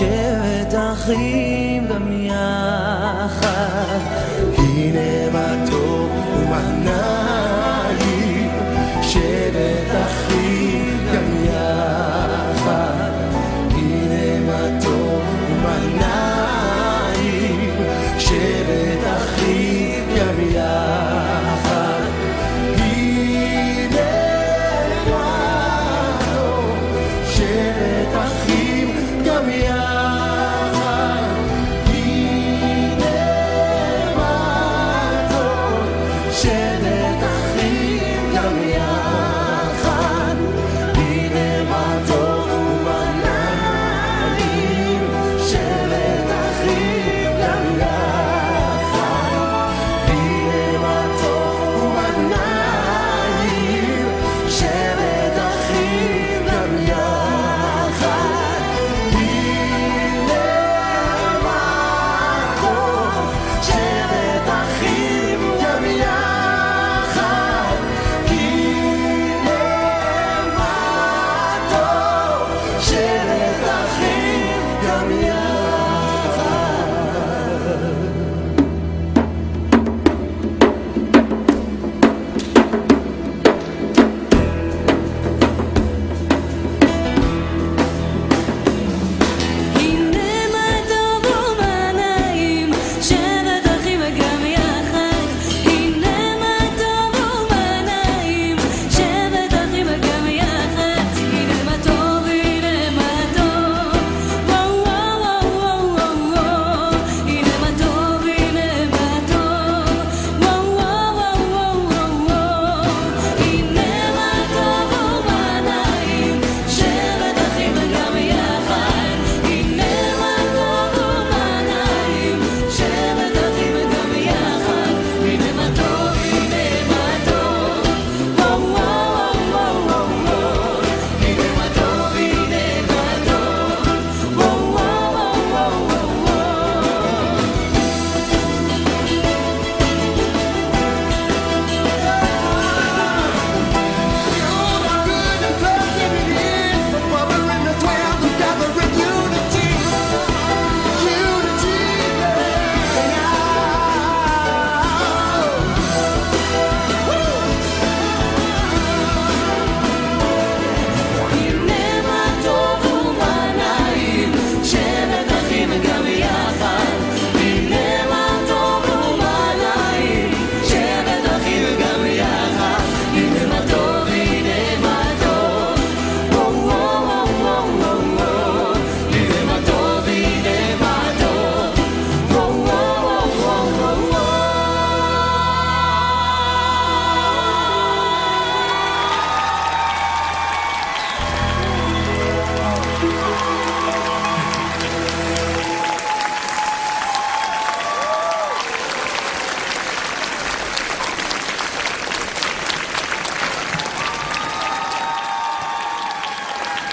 שבת אחים גם יחד.